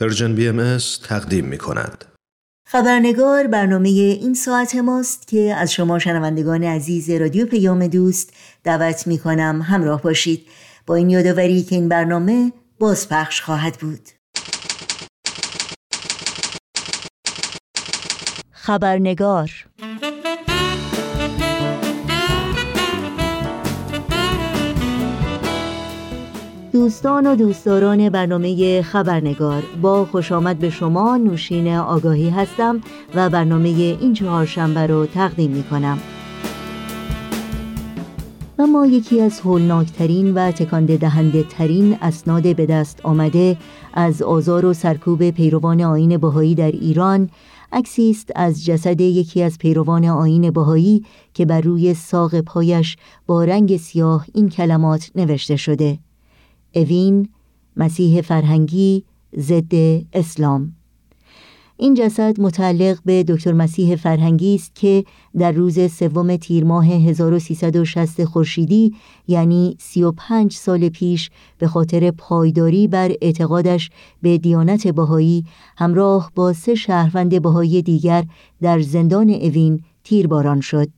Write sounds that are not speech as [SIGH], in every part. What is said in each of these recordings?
پرژن بی ام تقدیم می کند. خبرنگار برنامه این ساعت ماست که از شما شنوندگان عزیز رادیو پیام دوست دعوت می کنم همراه باشید با این یادآوری که این برنامه بازپخش خواهد بود. خبرنگار دوستان و دوستداران برنامه خبرنگار با خوش آمد به شما نوشین آگاهی هستم و برنامه این چهارشنبه رو تقدیم می کنم ما یکی از هولناکترین و تکانده دهنده ترین اسناد به دست آمده از آزار و سرکوب پیروان آین بهایی در ایران عکسی است از جسد یکی از پیروان آین بهایی که بر روی ساق پایش با رنگ سیاه این کلمات نوشته شده. اوین مسیح فرهنگی ضد اسلام این جسد متعلق به دکتر مسیح فرهنگی است که در روز سوم تیر ماه 1360 خورشیدی یعنی 35 سال پیش به خاطر پایداری بر اعتقادش به دیانت بهایی همراه با سه شهروند بهایی دیگر در زندان اوین تیرباران شد.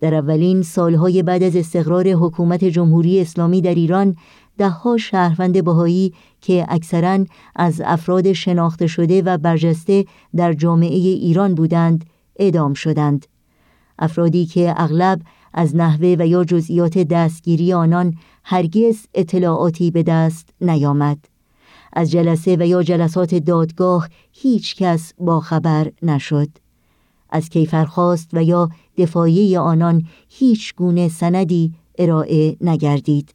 در اولین سالهای بعد از استقرار حکومت جمهوری اسلامی در ایران دهها شهروند بهایی که اکثرا از افراد شناخته شده و برجسته در جامعه ایران بودند اعدام شدند. افرادی که اغلب از نحوه و یا جزئیات دستگیری آنان هرگز اطلاعاتی به دست نیامد. از جلسه و یا جلسات دادگاه هیچ کس با خبر نشد. از کیفرخواست و یا دفاعی آنان هیچ گونه سندی ارائه نگردید.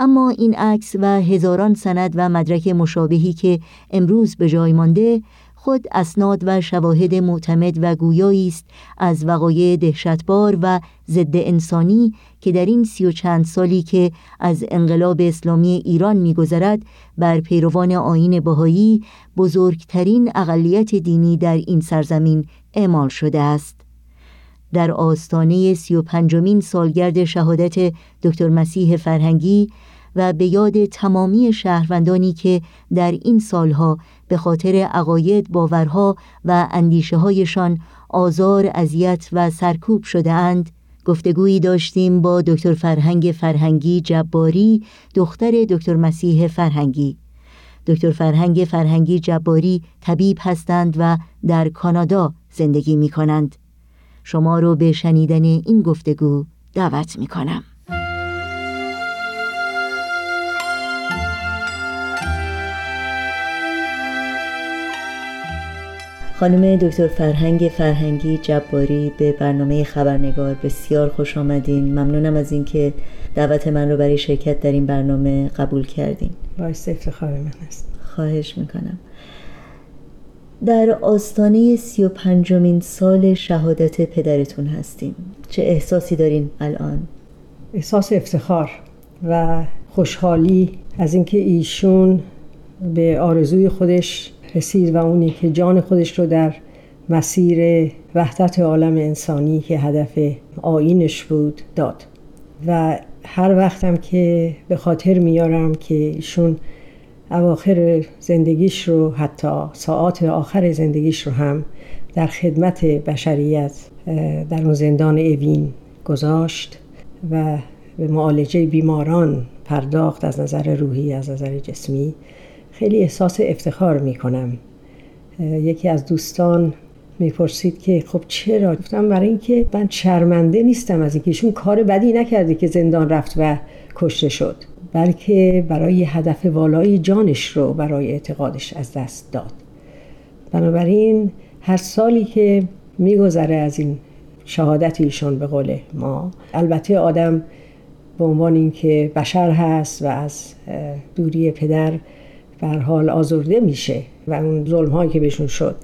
اما این عکس و هزاران سند و مدرک مشابهی که امروز به جای مانده خود اسناد و شواهد معتمد و گویایی است از وقایع دهشتبار و ضد انسانی که در این سی و چند سالی که از انقلاب اسلامی ایران میگذرد بر پیروان آین بهایی بزرگترین اقلیت دینی در این سرزمین اعمال شده است. در آستانه سی و پنجمین سالگرد شهادت دکتر مسیح فرهنگی و به یاد تمامی شهروندانی که در این سالها به خاطر عقاید باورها و اندیشه هایشان آزار اذیت و سرکوب شده اند گفتگویی داشتیم با دکتر فرهنگ فرهنگی جباری دختر دکتر مسیح فرهنگی. دکتر فرهنگ فرهنگی جباری طبیب هستند و در کانادا زندگی می کنند شما رو به شنیدن این گفتگو دعوت می کنم خانم دکتر فرهنگ فرهنگی جباری به برنامه خبرنگار بسیار خوش آمدین. ممنونم از اینکه دعوت من رو برای شرکت در این برنامه قبول کردین. باعث افتخار من است. خواهش می‌کنم. در آستانه سی و پنجمین سال شهادت پدرتون هستیم چه احساسی دارین الان؟ احساس افتخار و خوشحالی از اینکه ایشون به آرزوی خودش رسید و اونی که جان خودش رو در مسیر وحدت عالم انسانی که هدف آینش بود داد. و هر وقتم که به خاطر میارم که ایشون اواخر زندگیش رو حتی ساعات آخر زندگیش رو هم در خدمت بشریت در اون زندان اوین گذاشت و به معالجه بیماران پرداخت از نظر روحی از نظر جسمی. خیلی احساس افتخار می کنم یکی از دوستان می‌پرسید که خب چرا؟ گفتم برای اینکه من شرمنده نیستم از اینکه ایشون کار بدی نکرده که زندان رفت و کشته شد بلکه برای هدف والای جانش رو برای اعتقادش از دست داد. بنابراین هر سالی که میگذره از این شهادت ایشون به قول ما البته آدم به عنوان اینکه بشر هست و از دوری پدر بر حال آزرده میشه و اون ظلم هایی که بهشون شد.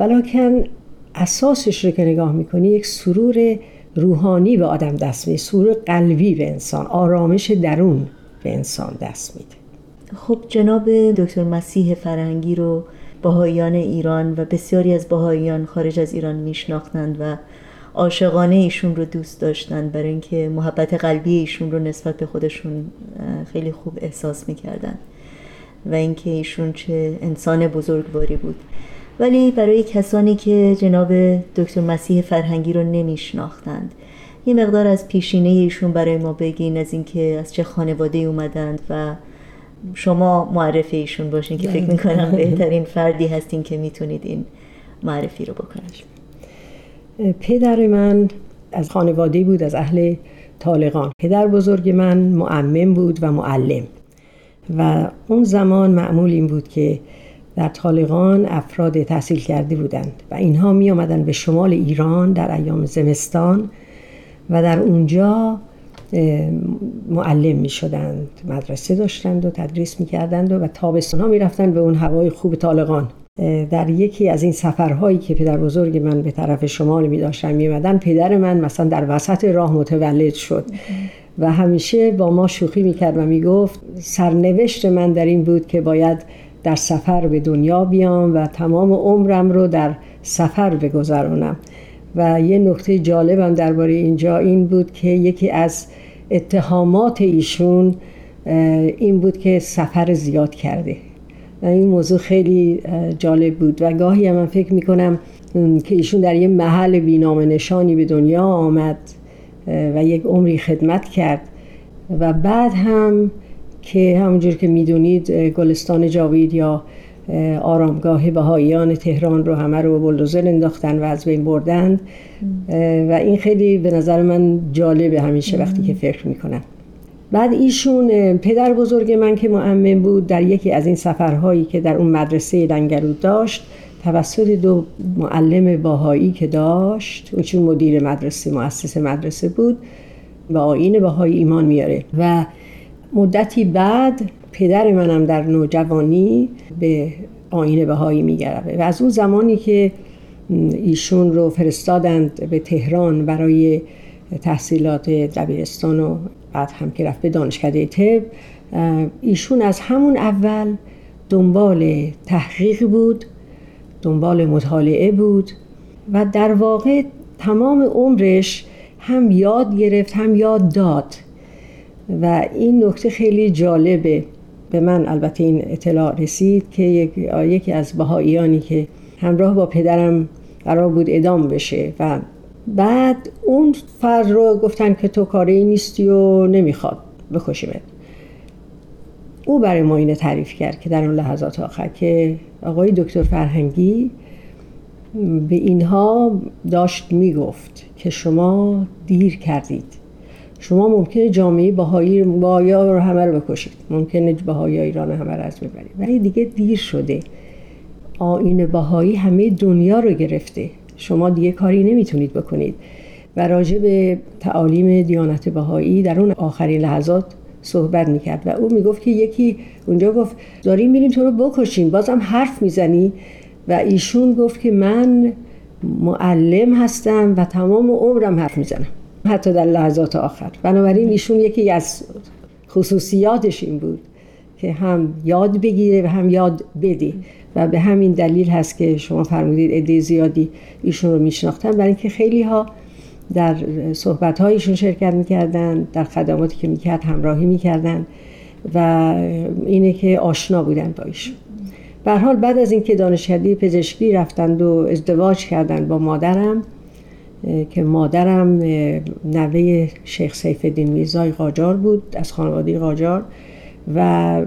ولیکن اساسش رو که نگاه می‌کنی یک سرور روحانی به آدم دست میده سرور قلبی به انسان آرامش درون به انسان دست میده. خب جناب دکتر مسیح فرنگی رو باهایان ایران و بسیاری از باهایان خارج از ایران میشناختند و عاشقانه ایشون رو دوست داشتند برای اینکه محبت قلبی ایشون رو نسبت به خودشون خیلی خوب احساس می‌کردند. و اینکه ایشون چه انسان بزرگواری بود. ولی برای کسانی که جناب دکتر مسیح فرهنگی رو نمیشناختند یه مقدار از پیشینه ایشون برای ما بگین از اینکه از چه خانواده اومدند و شما معرف ایشون باشین که فکر بله. می‌کنم بهترین فردی هستین که می‌تونید این معرفی رو بکنید. پدر من از خانواده بود از اهل طالقان. پدر بزرگ من معمم بود و معلم. و اون زمان معمول این بود که در طالقان افراد تحصیل کرده بودند و اینها می آمدن به شمال ایران در ایام زمستان و در اونجا معلم می شدند مدرسه داشتند و تدریس می کردند و تابستان ها می رفتند به اون هوای خوب طالقان. در یکی از این سفرهایی که پدر بزرگ من به طرف شمال می داشتن می پدر من مثلا در وسط راه متولد شد. و همیشه با ما شوخی می کرد و می گفت سرنوشت من در این بود که باید در سفر به دنیا بیام و تمام عمرم رو در سفر بگذرانم. و یه نکته جالبم درباره اینجا این بود که یکی از اتهامات ایشون این بود که سفر زیاد کرده. و این موضوع خیلی جالب بود و گاهی من فکر می‌کنم که ایشون در یه محل بینام نشانی به دنیا آمد. و یک عمری خدمت کرد. و بعد هم که همونجور که می‌دونید گلستان جاوید یا آرامگاه بهاییان تهران رو همه رو بلدوزر انداختن و از بین بردن. و این خیلی به نظر من جالبه همیشه وقتی که فکر می‌کنم بعد ایشون پدر بزرگ من که معمم بود در یکی از این سفرهایی که در اون مدرسه لنگرود داشت توسط دو معلم باهایی که داشت اون چون مدیر مدرسه مؤسس مدرسه بود و آین باهایی ایمان میاره. و مدتی بعد پدر منم در نوجوانی به آین بهایی میگرده و از اون زمانی که ایشون رو فرستادند به تهران برای تحصیلات دبیرستان و بعد هم که رفت به دانشکده طب ایشون از همون اول دنبال تحقیق بود. دنبال مطالعه بود و در واقع تمام عمرش هم یاد گرفت هم یاد داد. و این نکته خیلی جالبه. به من البته این اطلاع رسید که یکی از بهاییانی که همراه با پدرم قرار بود ادام بشه و بعد اون فرد رو گفتن که تو کاری نیستی و نمی‌خواد بکشیمت. او برای ما اینه تعریف کرد که در اون لحظات آخر که آقای دکتر فرهنگی به اینها داشت می‌گفت که شما دیر کردید. شما ممکنه جامعه بهایی بایا رو همه رو بکشید. ممکنه بهایی ایران همه رو از ببرید. ولی دیگه دیر شده. آین بهایی همه دنیا رو گرفته. شما دیگه کاری نمی‌تونید بکنید. و راجع به تعالیم دیانت بهایی در اون آخرین لحظات صحبت می‌کرد و او می‌گفت که یکی اونجا گفت داریم میریم تو رو بکشیم. بازم حرف می‌زنی و ایشون گفت که من معلم هستم و تمام عمرم حرف می‌زنم. حتی در لحظات آخر. بنابراین ایشون یکی از خصوصیاتش این بود که هم یاد بگیره و هم یاد بده و به همین دلیل هست که شما فرمودید عده زیادی ایشون رو میشناختن. برای اینکه خیلی ها در صحبت هایشون شرکت می‌کردن در خدماتی که می‌کرد همراهی می‌کردن و اینه که آشنا بودن با ایشون به حال بعد از اینکه دانشکده پزشکی رفتند و ازدواج کردند با مادرم که مادرم نوه شیخ سیف الدین میرزای قاجار بود از خانواده قاجار و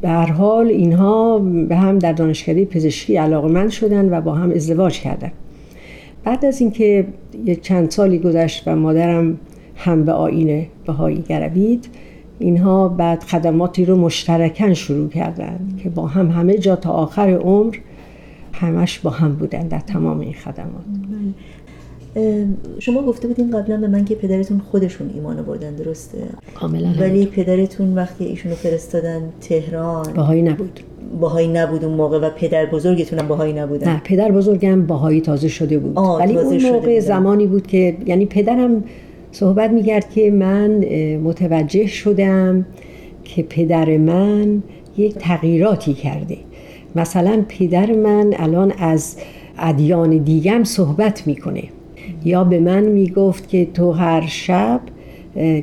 به هر حال اینها به هم در دانشکده پزشکی علاقه من شدن و با هم ازدواج کردن بعد از اینکه یک چند سالی گذشت و مادرم هم به آین بهایی گروید اینها بعد خدماتی رو مشترکن شروع کردن که با هم همه جا تا آخر عمر همش با هم بودن در تمام این خدمات. شما گفته بودین قبلا به من که پدرتون خودشون ایمان بردن درسته؟ کاملا. ولی پدرتون وقتی ایشونو فرستادن تهران؟ باهایی نبود. باهایی نبود اون موقع و پدر بزرگتون هم باهایی نبودن. نه پدر بزرگم باهایی تازه شده بود. ولی اون موقع زمانی بود که یعنی پدرم صحبت می‌کرد که من متوجه شدم که پدر من یک تغییراتی کرده. مثلا پدر من الان از ادیان دیگم صحبت می‌کنه. یا به من می‌گفت که تو هر شب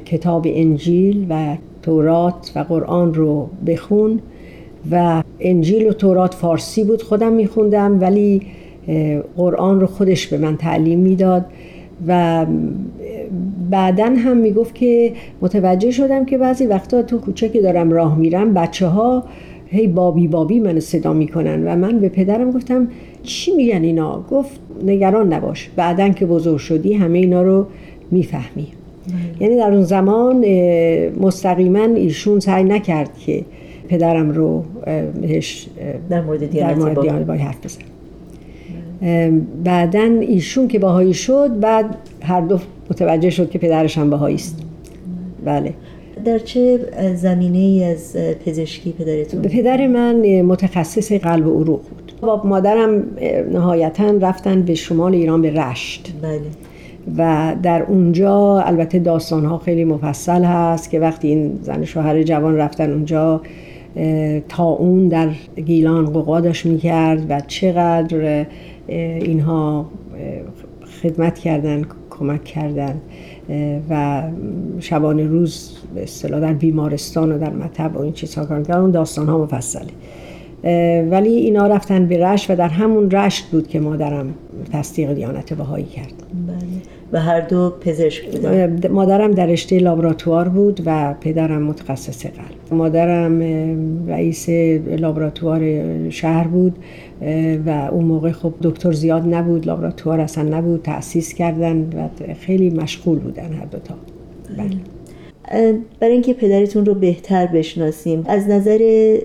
کتاب انجیل و تورات و قرآن رو بخون و انجیل و تورات فارسی بود خودم میخوندم ولی قرآن رو خودش به من تعلیم می‌داد و بعدا هم می‌گفت که متوجه شدم که بعضی وقتا تو کوچه که دارم راه میرم بچه ها هی بابی بابی من صدا می‌کنن و من به پدرم گفتم چی میگن اینا گفت نگران نباش بعدا که بزرگ شدی همه اینا رو می‌فهمی بله. یعنی در اون زمان مستقیما ایشون سعی نکرد که پدرم رو بهش در مورد دیانت با حرف بزن. بعدا ایشون که باهایی شد بعد هر دو متوجه شد که پدرش هم باهایی است. بله. در چه زمینه ای از پزشکی پدرتون؟ پدر من متخصص قلب و عروق بود. با مادرم نهایتا رفتن به شمال ایران به رشت. بله. و در اونجا البته داستان ها خیلی مفصل هست که وقتی این زن شوهر جوان رفتن اونجا تا اون در گیلان قوقا می‌کرد و چقدر اینها خدمت کردن کمک کردن و شبانه روز به اصطلاح در بیمارستان و در مطب و این چیزها کار کردن اون داستان ها مفصله. ولی اینا رفتن به رشت و در همون رشت بود که مادرم تصدیق دیانت بهایی کرد. بله. و هر دو پزشک بودن؟ مادرم در رشته لابراتوار بود و پدرم متخصص قلب. مادرم رئیس لابراتوار شهر بود و اون موقع خب دکتر زیاد نبود لابراتوار اصلا نبود تأسیس کردن و خیلی مشغول بودن هر دوتا. بله. برای اینکه پدرتون رو بهتر بشناسیم از نظر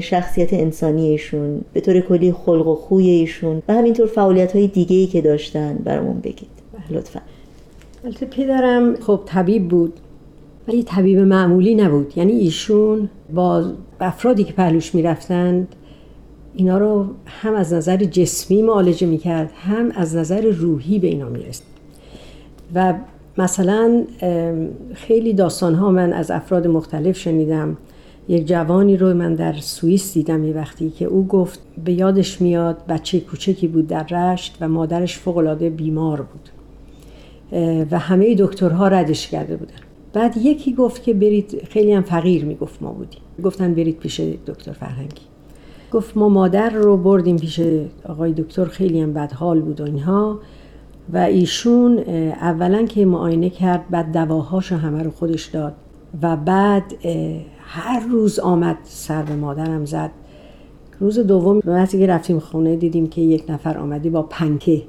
شخصیت انسانی ایشون به طور کلی خلق و خوی ایشون و همینطور فعالیت های دیگه ای که داشتن برامون بگید. لطفا. البته پدرم خب طبیب بود ولی طبیب معمولی نبود. یعنی ایشون با افرادی که پهلوش می‌رفتند اینا رو هم از نظر جسمی معالجه می‌کرد هم از نظر روحی به اینا می‌رسید. و مثلا خیلی داستان ها من از افراد مختلف شنیدم. یک جوانی رو من در سوئیس دیدم یه وقتی که او گفت به یادش میاد بچه کوچکی بود در رشت و مادرش فوقالعاده بیمار بود. و همه دکترها ردش کرده بودن. بعد یکی گفت که برید خیلی هم فقیر می‌گفت ما بودیم. گفتن برید پیش دکتر فرهنگی. گفت ما مادر رو بردیم پیش آقای دکتر خیلی هم بدحال بود و اینها. و ایشون اولا که معاینه کرد بعد دواهاشو همه رو خودش داد و بعد هر روز آمد سر به مادرم زد. روز دوم وقتی که رفتیم خونه دیدیم که یک نفر آمدی با پنکه.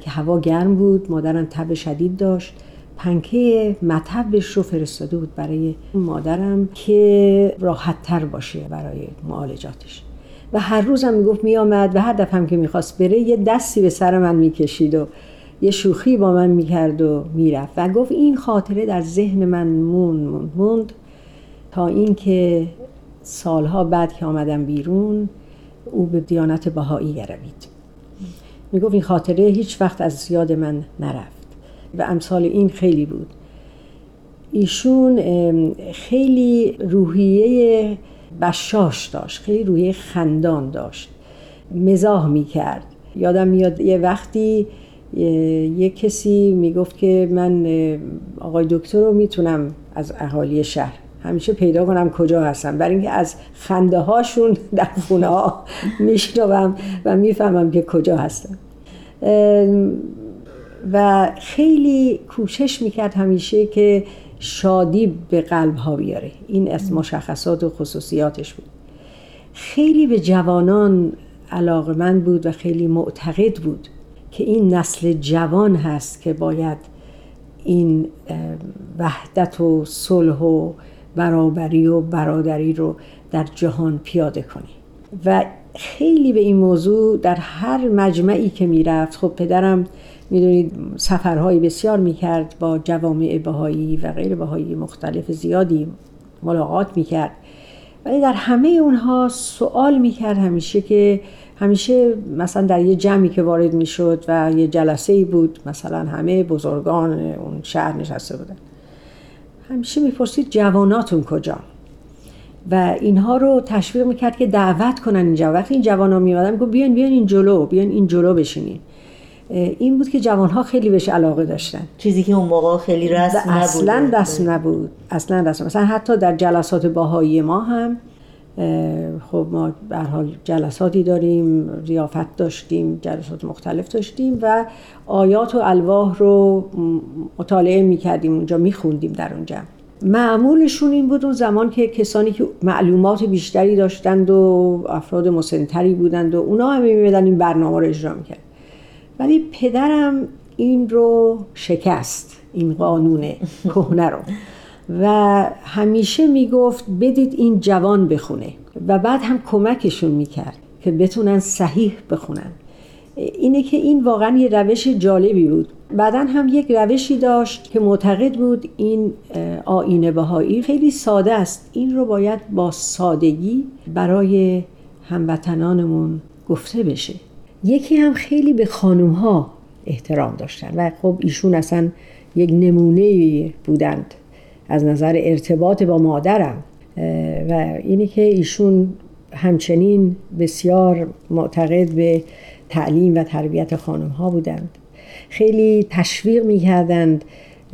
که هوا گرم بود مادرم تب شدید داشت. پنکه مطبش رو فرستاده بود برای مادرم که راحت تر باشه برای معالجاتش. و هر روزم می‌گفت میآمد و هر دفعه هم که می‌خواست بره یه دستی به سر من می‌کشید و یه شوخی با من می‌کرد و می‌رفت و گفت این خاطره در ذهن من موند موند موند تا اینکه سالها بعد که آمدم بیرون او به دیانت بهایی گروید. می‌گفت این خاطره هیچ وقت از یاد من نرفت و امثال این خیلی بود. ایشون خیلی روحیه بشاش داشت خیلی روحیه خندان داشت. مزاح می‌کرد. یادم میاد یه وقتی یه کسی می‌گفت که من آقای دکتر رو می‌تونم از اهالی شهر همیشه پیدا کنم کجا هستم. برای اینکه از خنده هاشون [LAUGHS] در خونه ها میشنوم و می‌فهمم که کجا هستم. و خیلی کوشش می‌کرد همیشه که شادی به قلب ها بیاره. این از مشخصات و خصوصیاتش بود. خیلی به جوانان علاقه من بود و خیلی معتقد بود. که این نسل جوان هست که باید این وحدت و صلح و برابری و برادری رو در جهان پیاده کنی. و خیلی به این موضوع در هر مجمعی که می‌رفت خب پدرم می‌دونید سفرهای بسیار می‌کرد با جوامع بهایی و غیر بهایی مختلف زیادی ملاقات می‌کرد. ولی در همه اونها سوال می‌کرد همیشه که همیشه مثلا در یه جمعی که وارد می‌شد و یه جلسه ای بود مثلا همه بزرگان اون شهر نشسته بودن. همیشه می‌پرسید جواناتون کجا؟ و اینها رو تشویق می‌کرد که دعوت کنن اینجا وقتی این جوان ها میادن میگو بیان بیان این جلو بیان این جلو بشینین. این بود که جوان ها خیلی بهش علاقه داشتن. چیزی که اون موقع خیلی رسم نبود اصلا رسم نبود. اصلا رسم. مثلا حتی در جلسات باهایی ما هم خب ما به حال جلساتی داریم ریافت داشتیم جلسات مختلف داشتیم و آیات و الواح رو مطالعه می‌کردیم اونجا میخوندیم در اونجا. معمولشون این بود اون زمان که کسانی که معلومات بیشتری داشتند و افراد مسنتری بودند و اونا هم میمدن این برنامه رو اجرا می‌کرد. ولی پدرم این رو شکست این قانون کهنه رو. و همیشه می‌گفت بدید این جوان بخونه. و بعد هم کمکشون می‌کرد که بتونن صحیح بخونن. اینه که این واقعا یه روش جالبی بود. بعدا هم یک روشی داشت که معتقد بود این آینه بهایی خیلی ساده است. این رو باید با سادگی برای هموطنانمون گفته بشه. یکی هم خیلی به خانوم ها احترام داشتن و خب ایشون اصلا یک نمونه بودند. از نظر ارتباط با مادرم و اینه که ایشون همچنین بسیار معتقد به تعلیم و تربیت خانم ها بودند. خیلی تشویق می‌کردند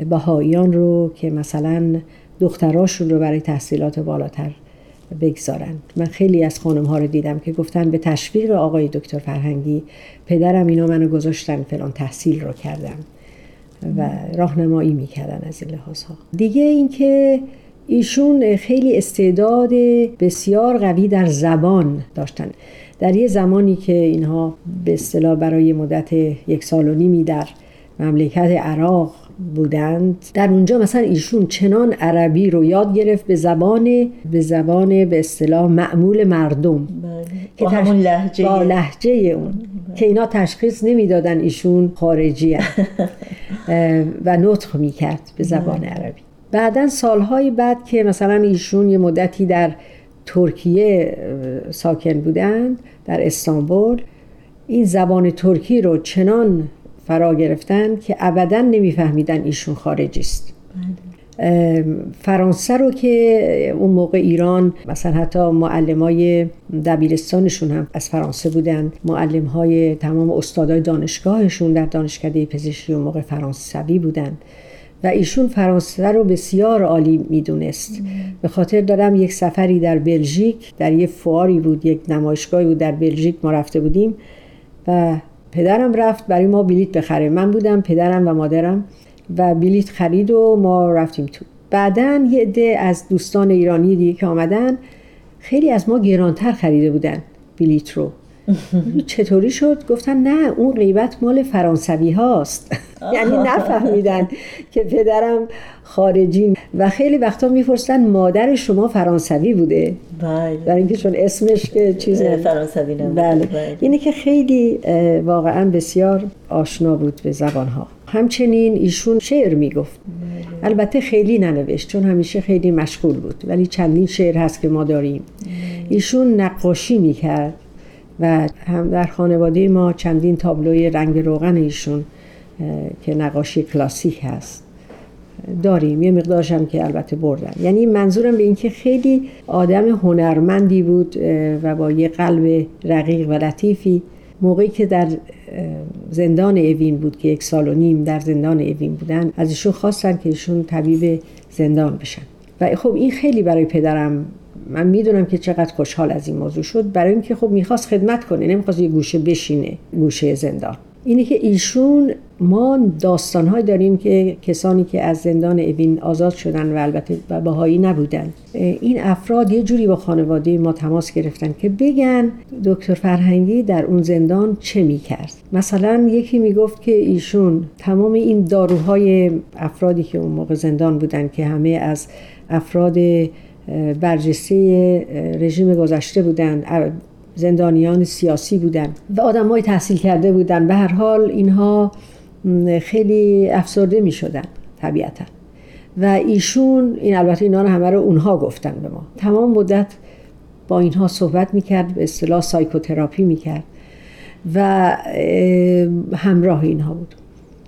بهاییان رو که مثلا دختراشون رو برای تحصیلات بالاتر بگذارند من خیلی از خانم ها رو دیدم که گفتن به تشویق آقای دکتر فرهنگی پدرم اینا منو گذاشتن فلان تحصیل رو کردم و راهنمایی می‌کردن از این لحاظ ها دیگه اینکه ایشون خیلی استعداد بسیار قوی در زبان داشتن. در یه زمانی که اینها به اصطلاح برای مدت یک سال و نیمی در مملکت عراق بودند در اونجا مثلا ایشون چنان عربی رو یاد گرفت به زبان به زبان به اصطلاح معمول مردم بله. که همون لحجه با لحجه اون بله. که اینا تشخیص نمی‌دادن ایشون خارجی [LAUGHS] و نطق می‌کرد به زبان بله. عربی بعدا سالهای بعد که مثلا ایشون یه مدتی در ترکیه ساکن بودند در استانبول این زبان ترکی رو چنان فرا گرفتن که ابدا نمیفهمیدن ایشون خارجی است. فرانسه رو که اون موقع ایران مثلا حتی معلم های دبیرستانشون هم از فرانسه بودن معلم های تمام استادای دانشگاهشون در دانشکده پزشکی اون موقع فرانسوی بودن. و ایشون فرانسه رو بسیار عالی می‌دونست. به خاطر دارم یک سفری در بلژیک در یه فواری بود یک نمایشگاهی بود در بلژیک ما رفته بودیم و پدرم رفت برای ما بلیت بخره. من بودم پدرم و مادرم و بلیت خرید و ما رفتیم تو. بعدا یه عده از دوستان ایرانی دیگه که آمدن خیلی از ما گرانتر خریده بودن بلیت رو. [LAUGHS] چطوری شد؟ گفتن نه اون غیبت مال فرانسوی هاست. یعنی نفهمیدن که پدرم خارجی و خیلی وقتا می‌پرسن مادر شما فرانسوی بوده؟ بله. برای اینکه چون اسمش که چیز فرانسوی بله. بله. اینه که خیلی واقعا بسیار آشنا بود به زبان ها همچنین ایشون شعر می‌گفت. بله. البته خیلی ننوشت چون همیشه خیلی مشغول بود. ولی چندین شعر هست که ما داریم. بله. ایشون نقاشی می‌کرد. و هم در خانواده ما چندین تابلوی رنگ روغن ایشون که نقاشی کلاسیک هست. داریم. یه مقدارش هم که البته بردن. یعنی منظورم به اینکه خیلی آدم هنرمندی بود و با یه قلب رقیق و لطیفی. موقعی که در زندان اوین بود که یک سال و نیم در زندان اوین بودن از ایشون خواستن که ایشون طبیب زندان بشن. و خب این خیلی برای پدرم من می‌دونم که چقدر خوشحال از این موضوع شد. برای اینکه خب می‌خواست خدمت کنه نمی‌خواست یه گوشه بشینه گوشه زندان. اینه که ایشون ما داستانهایی داریم که کسانی که از زندان اوین آزاد شدن و البته بهایی نبودن. این افراد یه جوری با خانواده ما تماس گرفتن که بگن دکتر فرهنگی در اون زندان چه می‌کرد. مثلا یکی می‌گفت که ایشون تمام این داروهای افرادی که اون موقع زندان بودن که همه از افراد برجسته رژیم گذشته بودند زندانیان سیاسی بودند و آدمای تحصیل کرده بودند به هر حال اینها خیلی افسرده می شدن طبیعتا. و ایشون این البته اینا رو همه رو اونها گفتن به ما. تمام مدت با اینها صحبت می‌کرد به اصطلاح سایکوتراپی می‌کرد و همراه اینها بود.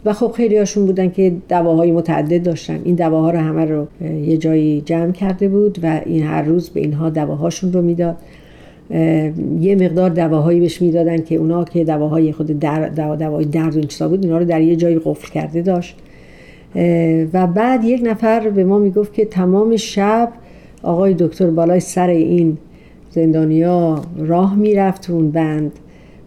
و خب خیلی هاشون بودن که دواهای متعدد داشتن. این دواها رو همه رو یه جایی جمع کرده بود و این هر روز به اینها دواهاشون رو می‌داد. یه مقدار دواهایی بهش می‌دادن که اونا که دواهای خود در دوا دوای درد و بود اینا رو در یه جایی قفل کرده داشت. و بعد یک نفر به ما می‌گفت که تمام شب آقای دکتر بالای سر این زندانیا راه می‌رفت اون بند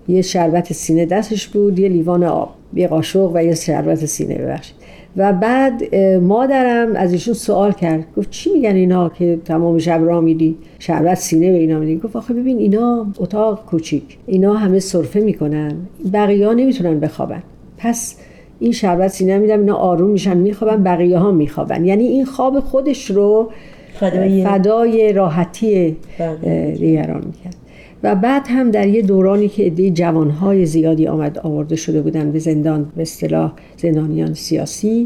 یه شربت سینه دستش بود یه لیوان آب. یه قاشق و یه شربت سینه ببخشید. و بعد مادرم از ایشون سوال کرد. گفت چی میگن اینا که تمام شب راه میری شربت سینه به اینا میدی؟ گفت آخه ببین اینا اتاق کوچیک. اینا همه سرفه می‌کنن. بقیه ها نمی‌تونن بخوابن. پس این شربت سینه میدم اینا آروم میشن میخوابن بقیه ها میخوابن. یعنی این خواب خودش رو فدای, فدای راحتی بله. دیگران می‌کرد. و بعد هم در یه دورانی که عده جوانهای زیادی آمد آورده شده بودن به زندان به اصطلاح زندانیان سیاسی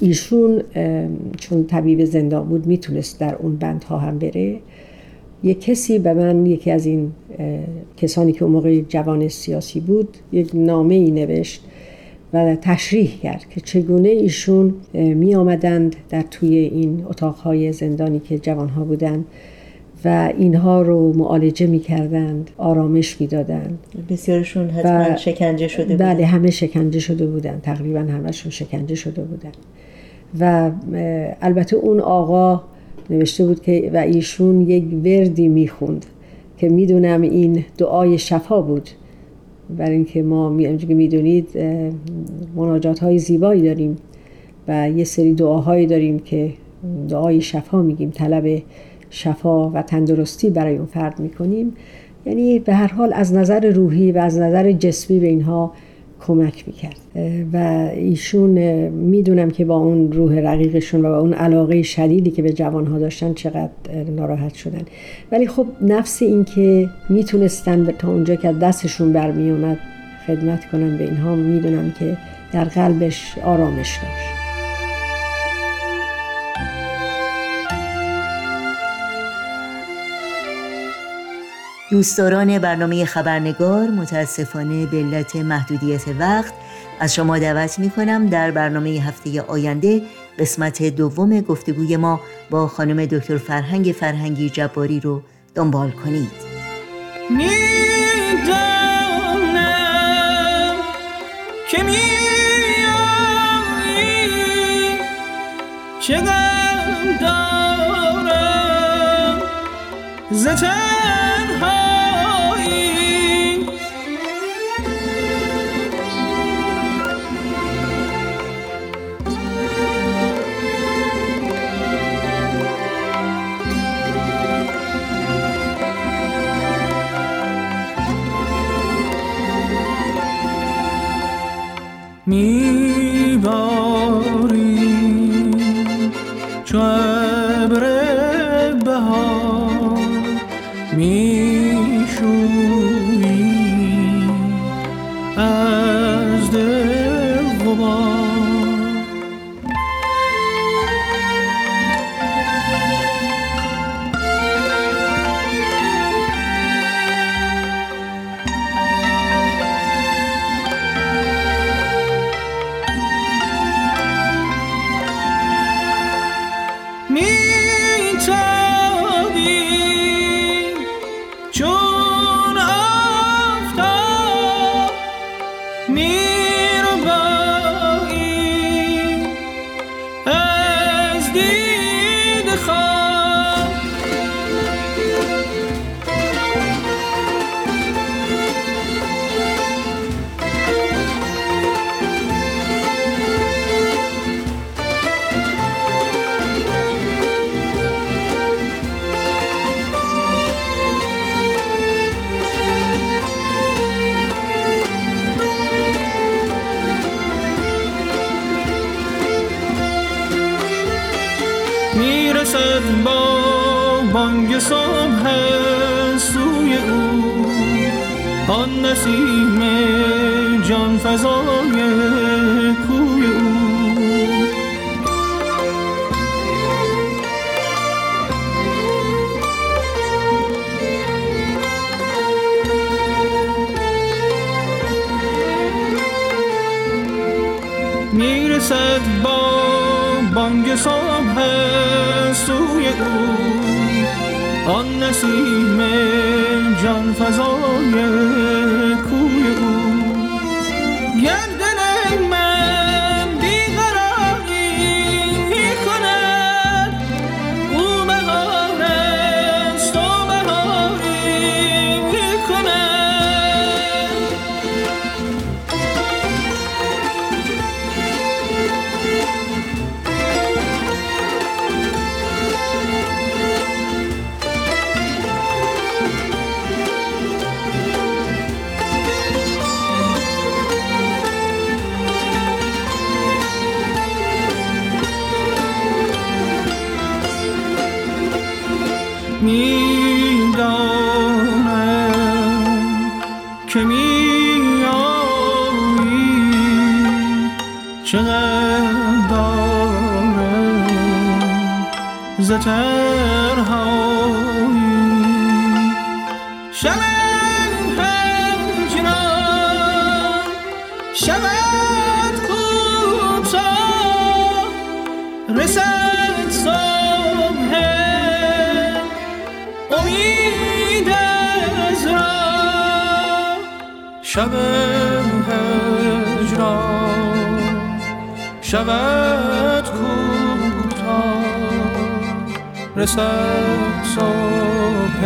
ایشون چون طبیب زندان بود می‌تونست در اون بندها هم بره. یک کسی به من یکی از این کسانی که اون موقع جوان سیاسی بود یک نامه ای نوشت و تشریح کرد که چگونه ایشون می آمدند در توی این اتاقهای زندانی که جوانها بودند و اینها رو معالجه می‌کردند آرامش می‌دادند. بسیارشون حتما شکنجه شده بودن بله همه شکنجه شده بودن تقریبا همشون شکنجه شده بودن و البته اون آقا نوشته بود که و ایشون یک وردی می‌خوند که می‌دونم این دعای شفا بود. برای اینکه ما می‌دونید مناجات های زیبایی داریم و یه سری دعاهایی داریم که دعای شفا میگیم. طلب شفا و تندرستی برای اون فرد می‌کنیم. یعنی به هر حال از نظر روحی و از نظر جسمی به اینها کمک می‌کرد. و ایشون می‌دونم که با اون روح رقیقشون و با اون علاقه شدیدی که به جوانها داشتن چقدر ناراحت شدن. ولی خب نفس این که می‌تونستن تا اونجا که دستشون برمیومد خدمت کنن به اینها می‌دونم که در قلبش آرامش داشت. دوستداران برنامه خبرنگار متاسفانه به علت محدودیت وقت از شما دعوت می کنم در برنامه هفته آینده قسمت دوم گفتگوی ما با خانم دکتر فرهنگ فرهنگی جباری رو دنبال کنید. که می دارم می‌رسد با بانگ صبح سوی او. آن نسیم جان فضای می‌دانم که چقدر دارم شب هجران شبت کوتاه رسد صبح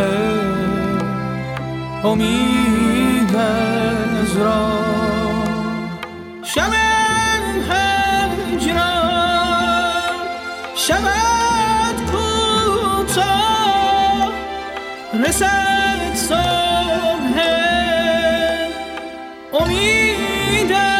امید از راه. شب هجران شبت کوتاه رسد صبح mi